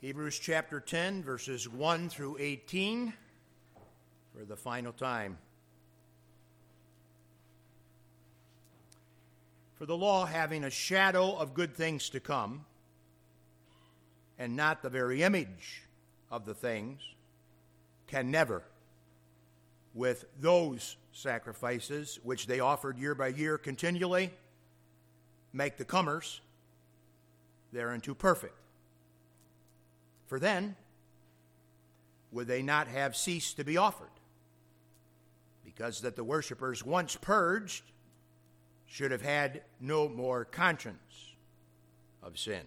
Hebrews chapter 10, verses 1 through 18, for the final time. For the law, having a shadow of good things to come, and not the very image of the things, can never, with those sacrifices which they offered year by year continually, make the comers thereunto perfect. For then would they not have ceased to be offered, because that the worshippers, once purged, should have had no more conscience of sins.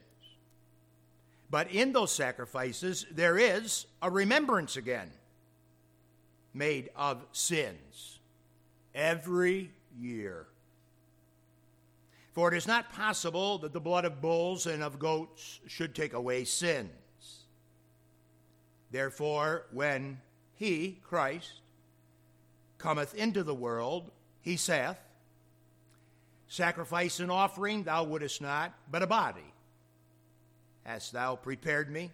But in those sacrifices, there is a remembrance again made of sins every year. For it is not possible that the blood of bulls and of goats should take away sins. Therefore, when he, Christ, cometh into the world, he saith, Sacrifice and offering thou wouldest not, but a body hast thou prepared me.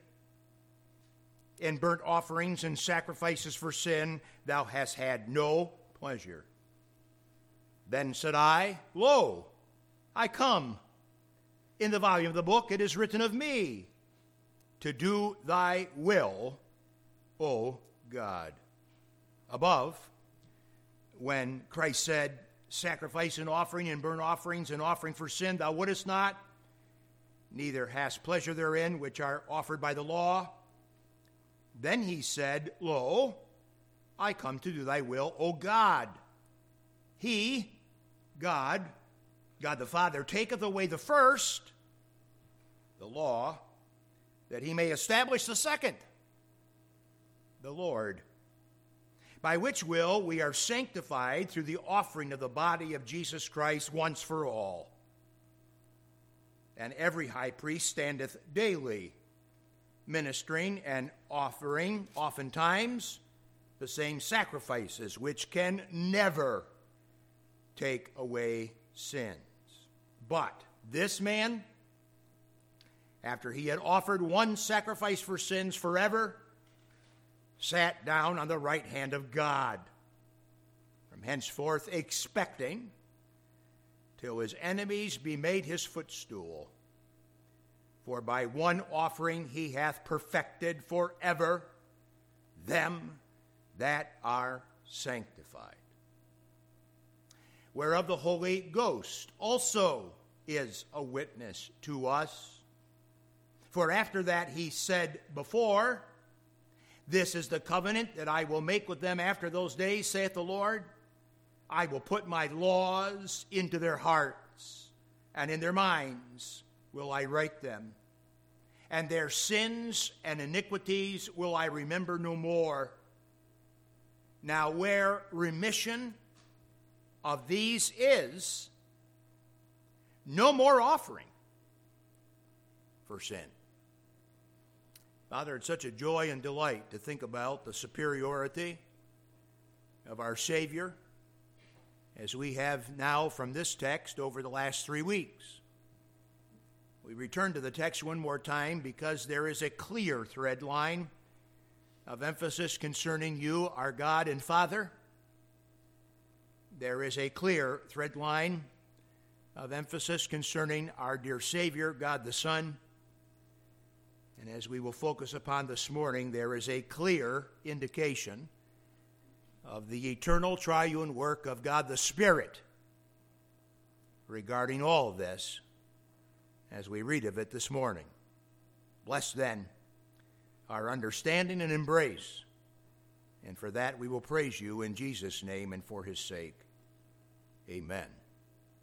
In burnt offerings and sacrifices for sin thou hast had no pleasure. Then said I, Lo, I come. In the volume of the book it is written of me, to do thy will, O God. Above, when Christ said, Sacrifice and offering and burnt offerings and offering for sin thou wouldest not, neither hast pleasure therein, which are offered by the law. Then he said, Lo, I come to do thy will, O God. He, God, God the Father, taketh away the first, the law, that he may establish the second the Lord, by which will we are sanctified through the offering of the body of Jesus Christ once for all. And every high priest standeth daily, ministering and offering, oftentimes, the same sacrifices, which can never take away sins. But this man, after he had offered one sacrifice for sins forever, sat down on the right hand of God, from henceforth expecting till his enemies be made his footstool. For by one offering he hath perfected forever them that are sanctified. Whereof the Holy Ghost also is a witness to us. For after that he said before, this is the covenant that I will make with them after those days, saith the Lord. I will put my laws into their hearts, and in their minds will I write them. And their sins and iniquities will I remember no more. Now, where remission of these is, no more offering for sin. Father, it's such a joy and delight to think about the superiority of our Savior as we have now from this text over the last three weeks. We return to the text one more time because there is a clear thread line of emphasis concerning you, our God and Father. There is a clear thread line of emphasis concerning our dear Savior, God the Son and as we will focus upon this morning, there is a clear indication of the eternal triune work of God the Spirit regarding all of this as we read of it this morning. Bless then our understanding and embrace. And for that we will praise you in Jesus' name and for his sake. Amen.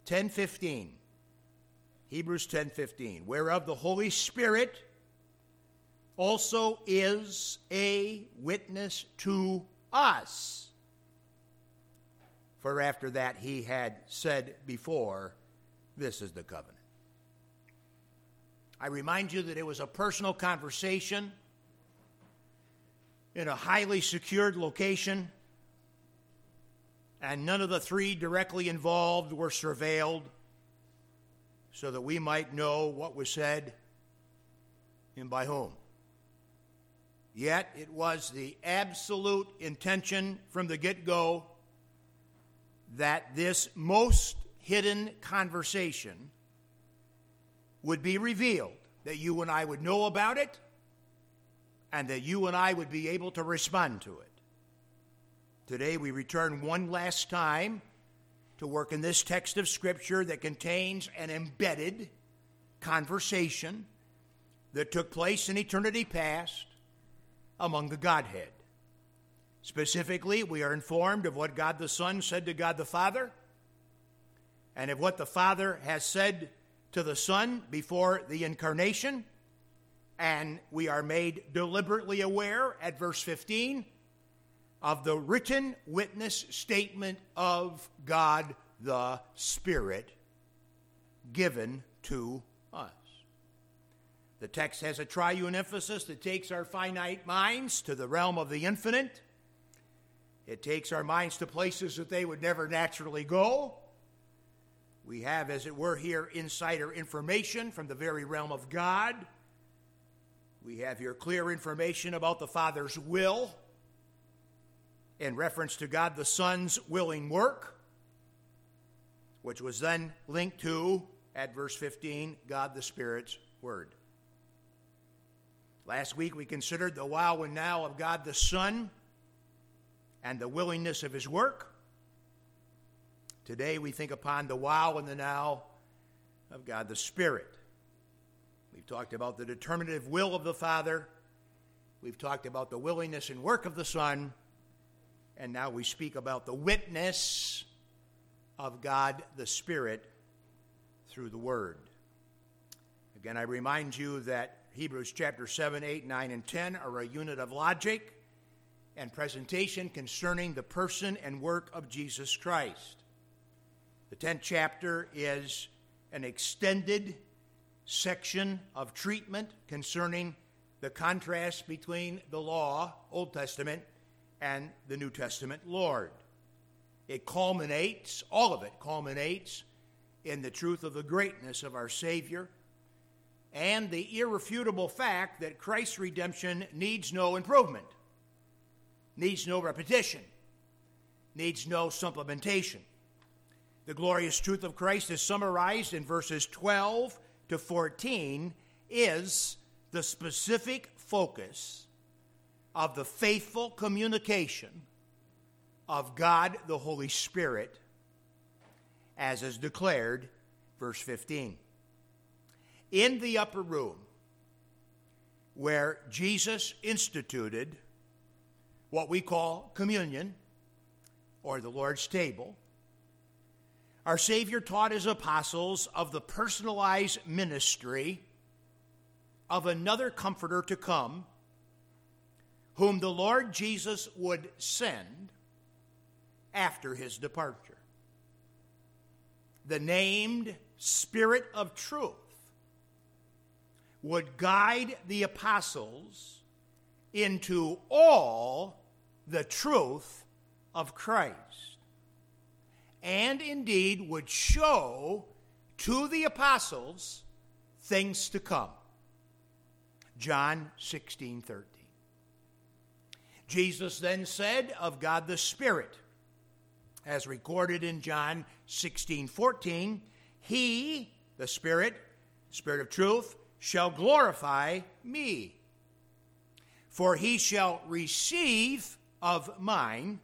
1015. Hebrews 10:15 whereof the Holy Spirit also is a witness to us. For after that he had said before, This is the covenant. I remind you that it was a personal conversation in a highly secured location, and none of the three directly involved were surveilled so that we might know what was said and by whom. Yet it was the absolute intention from the get go that this most hidden conversation would be revealed, that you and I would know about it, and that you and I would be able to respond to it. Today we return one last time to work in this text of Scripture that contains an embedded conversation that took place in eternity past among the Godhead. Specifically, we are informed of what God the Son said to God the Father and of what the Father has said to the Son before the incarnation. And we are made deliberately aware at verse 15 of the written witness statement of God the Spirit given to. The text has a triune emphasis that takes our finite minds to the realm of the infinite. It takes our minds to places that they would never naturally go. We have, as it were, here insider information from the very realm of God. We have here clear information about the Father's will in reference to God the Son's willing work, which was then linked to, at verse 15, God the Spirit's word. Last week we considered the wow and now of God the Son and the willingness of his work. Today we think upon the wow and the now of God the Spirit. We've talked about the determinative will of the Father. We've talked about the willingness and work of the Son. And now we speak about the witness of God the Spirit through the Word. Again, I remind you that Hebrews chapter 7, 8, 9, and 10 are a unit of logic and presentation concerning the person and work of Jesus Christ. The 10th chapter is an extended section of treatment concerning the contrast between the law, Old Testament, and the New Testament Lord. It culminates, all of it culminates, in the truth of the greatness of our Savior and the irrefutable fact that Christ's redemption needs no improvement, needs no repetition, needs no supplementation. The glorious truth of Christ is summarized in verses 12 to 14 is the specific focus of the faithful communication of God the Holy Spirit as is declared verse 15 in the upper room where Jesus instituted what we call communion or the Lord's table, our Savior taught his apostles of the personalized ministry of another comforter to come, whom the Lord Jesus would send after his departure. The named Spirit of truth would guide the apostles into all the truth of Christ, and indeed would show to the apostles things to come. John 16 13. Jesus then said of God the Spirit, as recorded in John 16 14, He, the Spirit, Spirit of truth, shall glorify me. For he shall receive of mine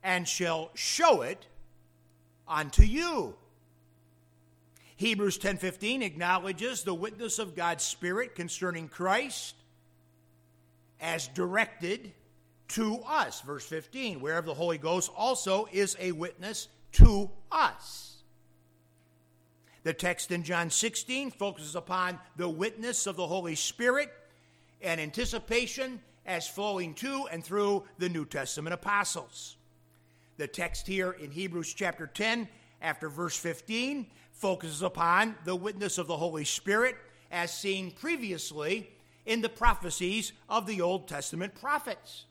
and shall show it unto you. Hebrews 10:15 acknowledges the witness of God's spirit concerning Christ as directed to us. Verse 15, whereof the Holy Ghost also is a witness to us. The text in John 16 focuses upon the witness of the Holy Spirit and anticipation as flowing to and through the New Testament apostles. The text here in Hebrews chapter 10, after verse 15, focuses upon the witness of the Holy Spirit as seen previously in the prophecies of the Old Testament prophets.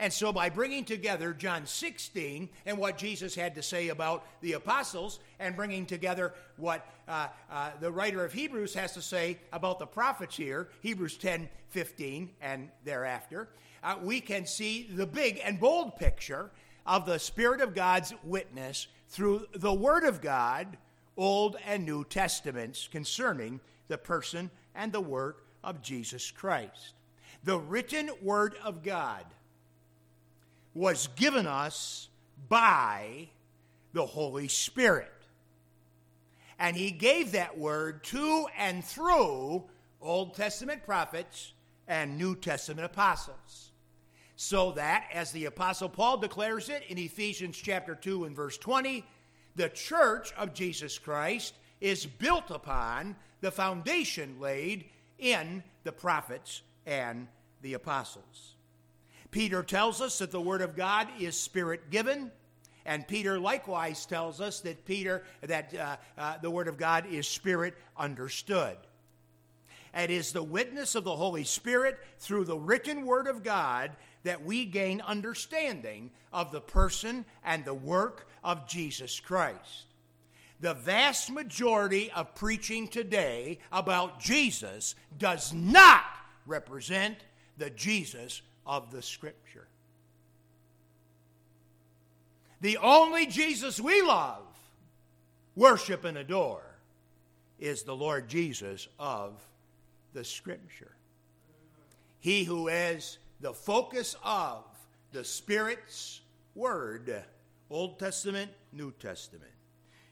And so, by bringing together John 16 and what Jesus had to say about the apostles, and bringing together what uh, uh, the writer of Hebrews has to say about the prophets here, Hebrews 10 15 and thereafter, uh, we can see the big and bold picture of the Spirit of God's witness through the Word of God, Old and New Testaments, concerning the person and the work of Jesus Christ. The written Word of God was given us by the Holy Spirit. And He gave that Word to and through Old Testament prophets and New Testament apostles. So that, as the Apostle Paul declares it in Ephesians chapter 2 and verse 20, the church of Jesus Christ is built upon the foundation laid in the prophets and the apostles. Peter tells us that the Word of God is spirit given. And Peter likewise tells us that Peter that uh, uh, the Word of God is spirit understood. It is the witness of the Holy Spirit through the written Word of God that we gain understanding of the person and the work of Jesus Christ. The vast majority of preaching today about Jesus does not represent the Jesus of the Scripture. The only Jesus we love, worship, and adore is the Lord Jesus of the Scripture. He who is the focus of the Spirit's Word, Old Testament, New Testament.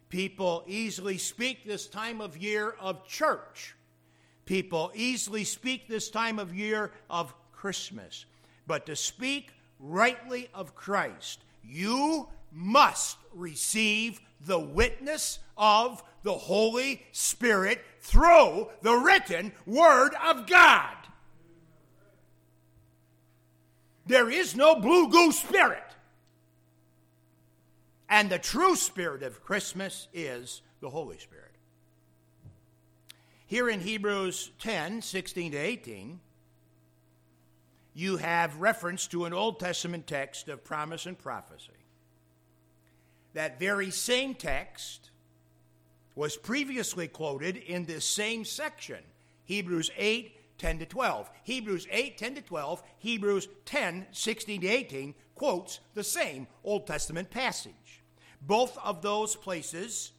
People easily speak this time of year of church. People easily speak this time of year of Christmas. But to speak rightly of Christ, you must receive the witness of the Holy Spirit through the written Word of God. There is no blue goose spirit. And the true spirit of Christmas is the Holy Spirit. Here in Hebrews 10 16 to 18, you have reference to an Old Testament text of promise and prophecy. That very same text was previously quoted in this same section, Hebrews 8 10 to 12. Hebrews 8 10 to 12, Hebrews 10 16 to 18 quotes the same Old Testament passage. Both of those places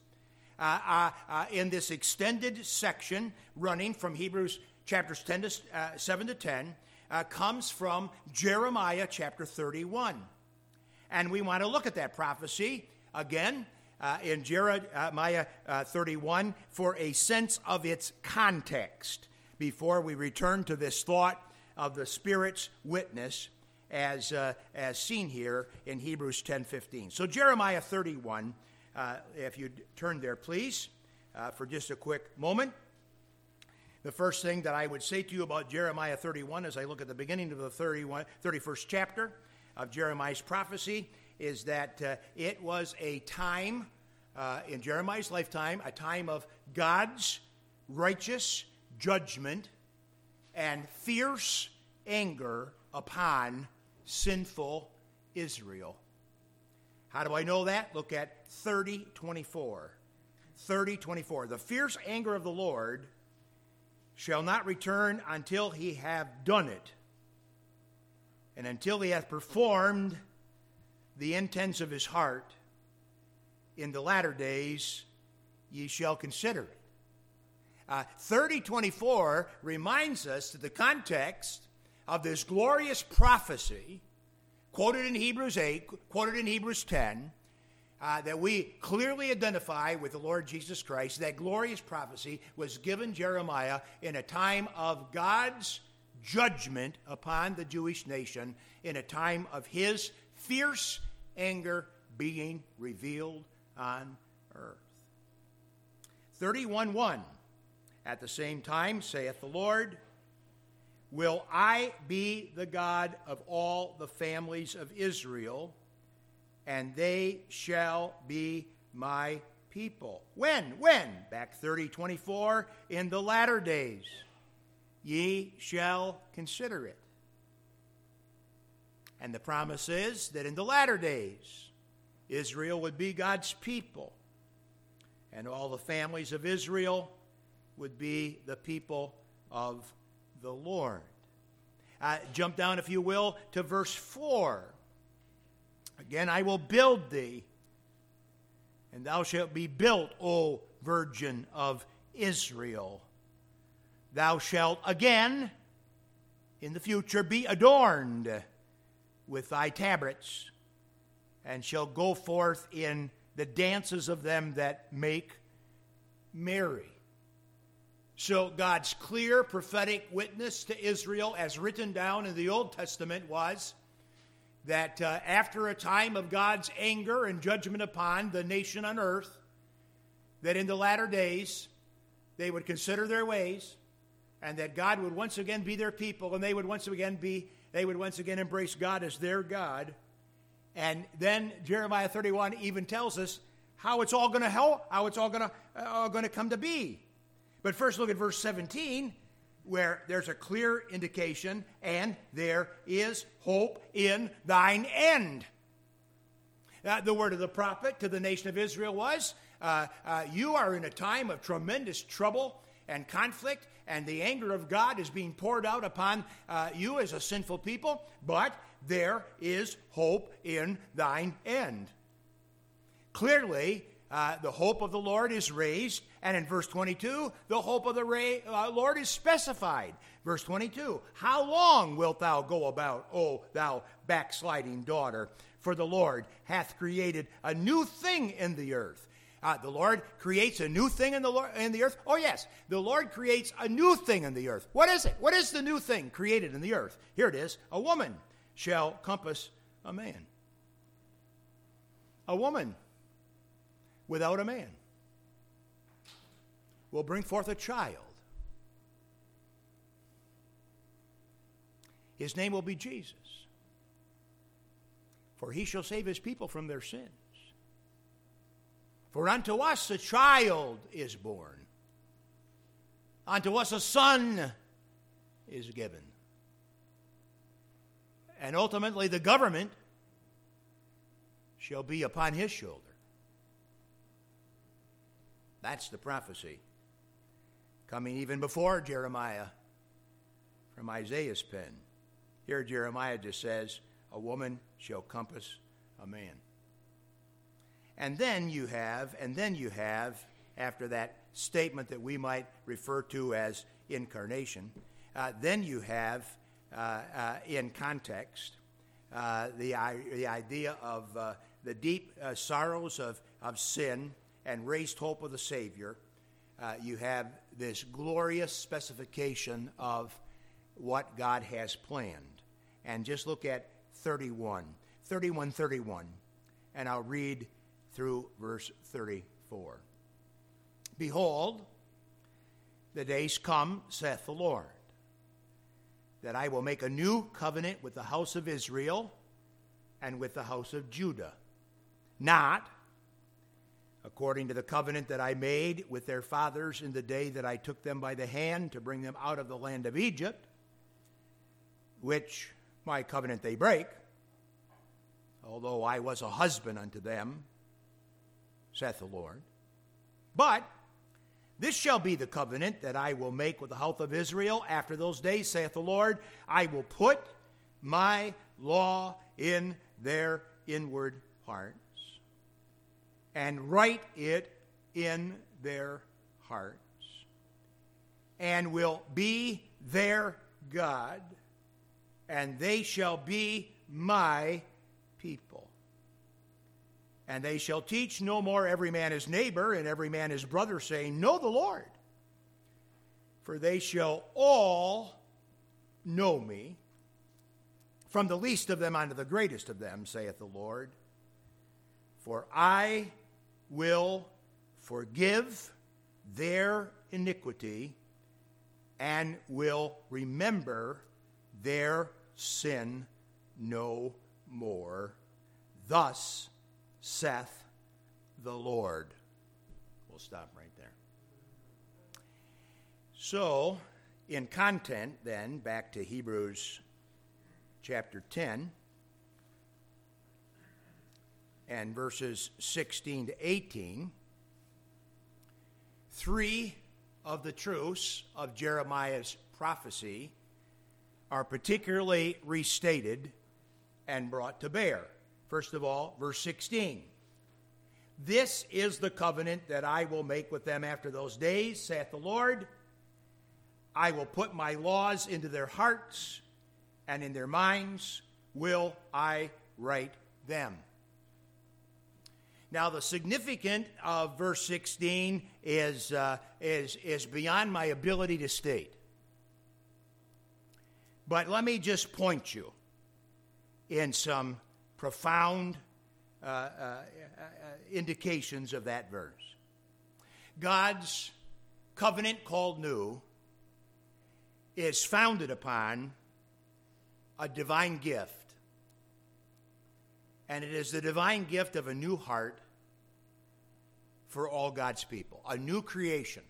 uh, uh, uh, in this extended section running from Hebrews chapters 10 to, uh, 7 to 10 uh, comes from Jeremiah chapter 31. And we want to look at that prophecy again uh, in Jeremiah uh, 31 for a sense of its context before we return to this thought of the Spirit's witness as, uh, as seen here in Hebrews 10:15. So Jeremiah 31, uh, if you'd turn there, please, uh, for just a quick moment. The first thing that I would say to you about Jeremiah 31 as I look at the beginning of the 31, 31st chapter of Jeremiah's prophecy is that uh, it was a time uh, in Jeremiah's lifetime, a time of God's righteous judgment and fierce anger upon sinful Israel. How do I know that? Look at 3024. 3024. The fierce anger of the Lord shall not return until he have done it, and until he hath performed the intents of his heart. In the latter days ye shall consider it. Uh, 3024 reminds us that the context of this glorious prophecy, quoted in Hebrews 8, quoted in Hebrews 10, uh, that we clearly identify with the Lord Jesus Christ. That glorious prophecy was given Jeremiah in a time of God's judgment upon the Jewish nation, in a time of his fierce anger being revealed on earth. 31 1. At the same time, saith the Lord, Will I be the God of all the families of Israel? And they shall be my people. When? When? Back 30, 24, in the latter days. Ye shall consider it. And the promise is that in the latter days, Israel would be God's people, and all the families of Israel would be the people of the Lord. Uh, jump down, if you will, to verse 4. Again, I will build thee, and thou shalt be built, O Virgin of Israel. Thou shalt again, in the future, be adorned with thy tabrets, and shall go forth in the dances of them that make merry. So, God's clear prophetic witness to Israel, as written down in the Old Testament, was that uh, after a time of God's anger and judgment upon the nation on earth, that in the latter days they would consider their ways, and that God would once again be their people, and they would once again be they would once again embrace God as their God. And then Jeremiah 31 even tells us how it's all going to help, how it's all going to uh, going to come to be. But first, look at verse 17, where there's a clear indication, and there is hope in thine end. Uh, the word of the prophet to the nation of Israel was uh, uh, You are in a time of tremendous trouble and conflict, and the anger of God is being poured out upon uh, you as a sinful people, but there is hope in thine end. Clearly, uh, the hope of the Lord is raised. And in verse 22, the hope of the ra- uh, Lord is specified. Verse 22 How long wilt thou go about, O thou backsliding daughter? For the Lord hath created a new thing in the earth. Uh, the Lord creates a new thing in the, in the earth. Oh, yes, the Lord creates a new thing in the earth. What is it? What is the new thing created in the earth? Here it is A woman shall compass a man. A woman without a man will bring forth a child. His name will be Jesus, for he shall save his people from their sins. For unto us a child is born, unto us a son is given. And ultimately, the government shall be upon his shoulder. That's the prophecy. Coming even before Jeremiah from Isaiah's pen. Here, Jeremiah just says, A woman shall compass a man. And then you have, and then you have, after that statement that we might refer to as incarnation, uh, then you have, uh, uh, in context, uh, the, the idea of uh, the deep uh, sorrows of, of sin and raised hope of the Savior, uh, you have this glorious specification of what God has planned. And just look at 31, 31, 31, and I'll read through verse 34. Behold, the days come, saith the Lord, that I will make a new covenant with the house of Israel and with the house of Judah, not according to the covenant that I made with their fathers in the day that I took them by the hand to bring them out of the land of Egypt, which my covenant they break, although I was a husband unto them, saith the Lord. But this shall be the covenant that I will make with the house of Israel after those days, saith the Lord. I will put my law in their inward heart and write it in their hearts, and will be their God, and they shall be my people. And they shall teach no more every man his neighbor and every man his brother, saying, Know the Lord. For they shall all know me, from the least of them unto the greatest of them, saith the Lord. For I will forgive their iniquity and will remember their sin no more. Thus saith the Lord. We'll stop right there. So, in content, then, back to Hebrews chapter 10, and verses 16 to 18, three of the truths of Jeremiah's prophecy are particularly restated and brought to bear. First of all, verse 16. This is the covenant that I will make with them after those days, saith the Lord. I will put my laws into their hearts, and in their minds will I write them. Now, the significance of verse 16 is, uh, is, is beyond my ability to state. But let me just point you in some profound uh, uh, uh, indications of that verse. God's covenant called new is founded upon a divine gift. And it is the divine gift of a new heart for all God's people, a new creation.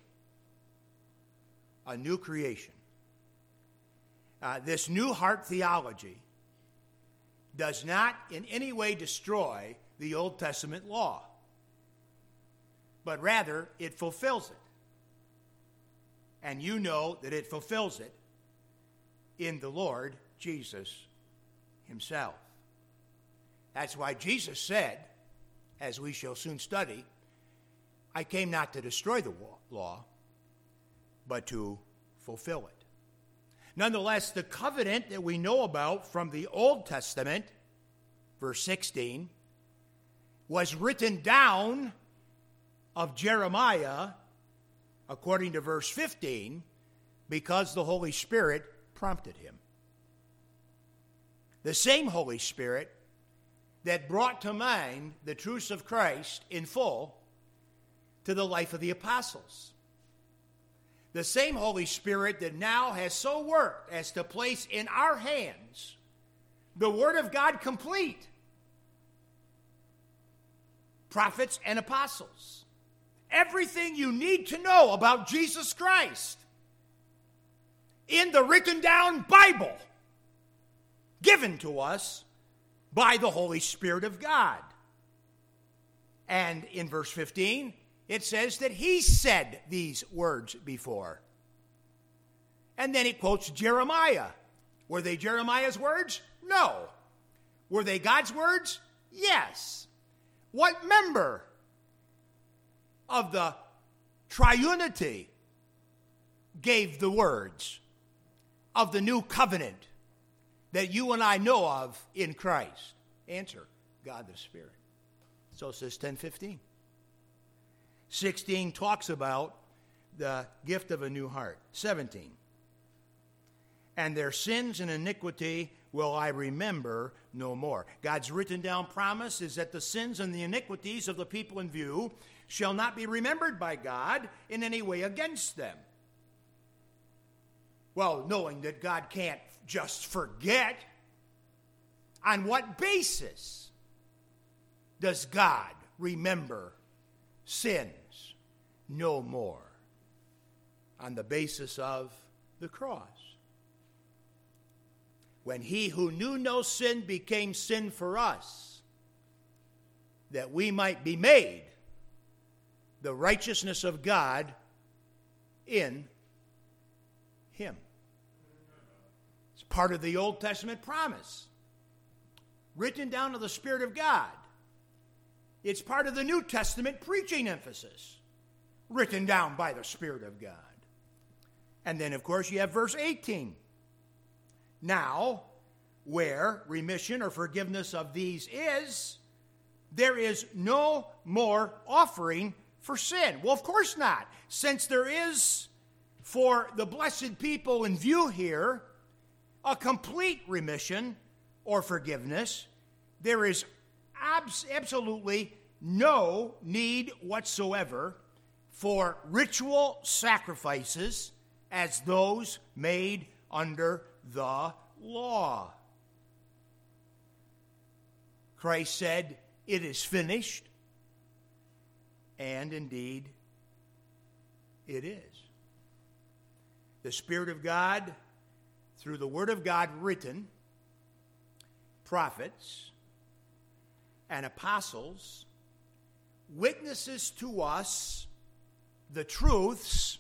A new creation. Uh, this new heart theology does not in any way destroy the Old Testament law, but rather it fulfills it. And you know that it fulfills it in the Lord Jesus Himself. That's why Jesus said, as we shall soon study, I came not to destroy the law, but to fulfill it. Nonetheless, the covenant that we know about from the Old Testament, verse 16, was written down of Jeremiah, according to verse 15, because the Holy Spirit prompted him. The same Holy Spirit that brought to mind the truths of Christ in full to the life of the apostles the same Holy Spirit that now has so worked as to place in our hands the Word of God complete prophets and apostles. Everything you need to know about Jesus Christ in the written down Bible given to us by the Holy Spirit of God. And in verse 15, it says that he said these words before. And then it quotes Jeremiah. Were they Jeremiah's words? No. Were they God's words? Yes. What member of the triunity gave the words of the new covenant that you and I know of in Christ? Answer God the Spirit. So says 1015. 16 talks about the gift of a new heart. 17. And their sins and iniquity will I remember no more. God's written down promise is that the sins and the iniquities of the people in view shall not be remembered by God in any way against them. Well, knowing that God can't just forget, on what basis does God remember sins no more on the basis of the cross. When he who knew no sin became sin for us, that we might be made the righteousness of God in him. Part of the Old Testament promise, written down to the Spirit of God it's part of the New Testament preaching emphasis, written down by the Spirit of God. And then, of course, you have verse 18. Now, where remission or forgiveness of these is, there is no more offering for sin. Well, of course not, since there is for the blessed people in view here a complete remission or forgiveness. There is abs- absolutely no need whatsoever for ritual sacrifices as those made under the law. Christ said, It is finished. And indeed, it is. The Spirit of God, through the Word of God written, prophets, and apostles, witnesses to us the truths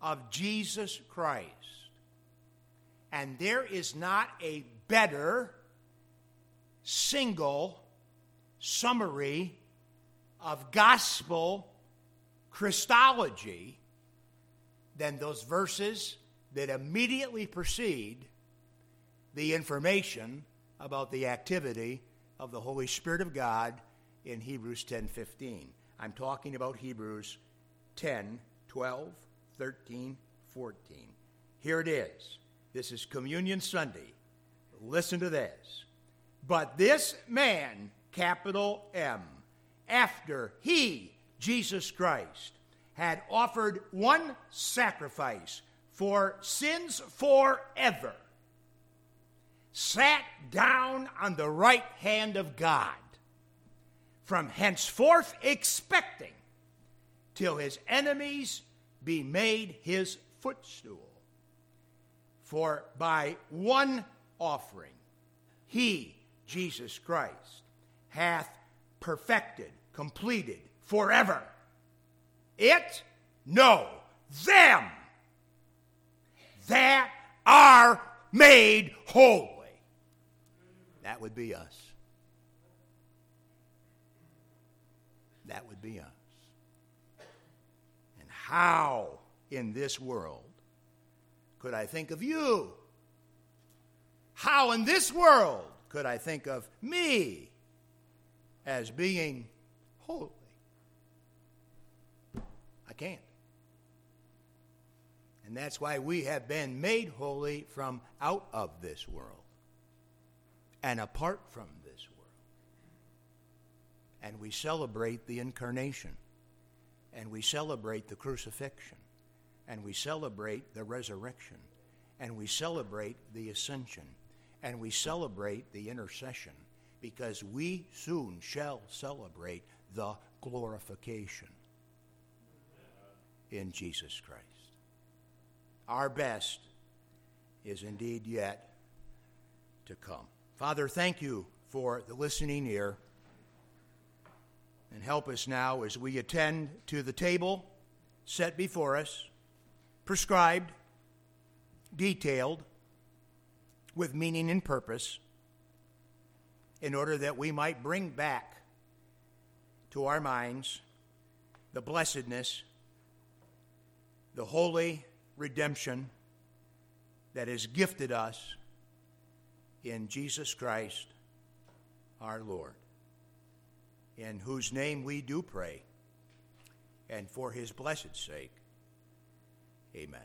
of Jesus Christ. And there is not a better single summary of gospel Christology than those verses that immediately precede the information about the activity of the Holy Spirit of God in Hebrews 10:15. I'm talking about Hebrews 10, 12, 13, 14. Here it is. This is Communion Sunday. Listen to this. But this man, capital M, after he, Jesus Christ, had offered one sacrifice for sins forever, sat down on the right hand of God, from henceforth expecting till his enemies be made his footstool. For by one offering, he, Jesus Christ, hath perfected, completed forever. It, no, them that are made holy. That would be us. That would be us. And how in this world could I think of you? How in this world could I think of me as being holy? I can't. And that's why we have been made holy from out of this world and apart from this world. And we celebrate the incarnation, and we celebrate the crucifixion, and we celebrate the resurrection, and we celebrate the ascension, and we celebrate the intercession, because we soon shall celebrate the glorification in Jesus Christ. Our best is indeed yet to come. Father, thank you for the listening ear. And help us now as we attend to the table set before us, prescribed, detailed, with meaning and purpose, in order that we might bring back to our minds the blessedness, the holy redemption that is gifted us in Jesus Christ our Lord, in whose name we do pray, and for his blessed sake. Amen.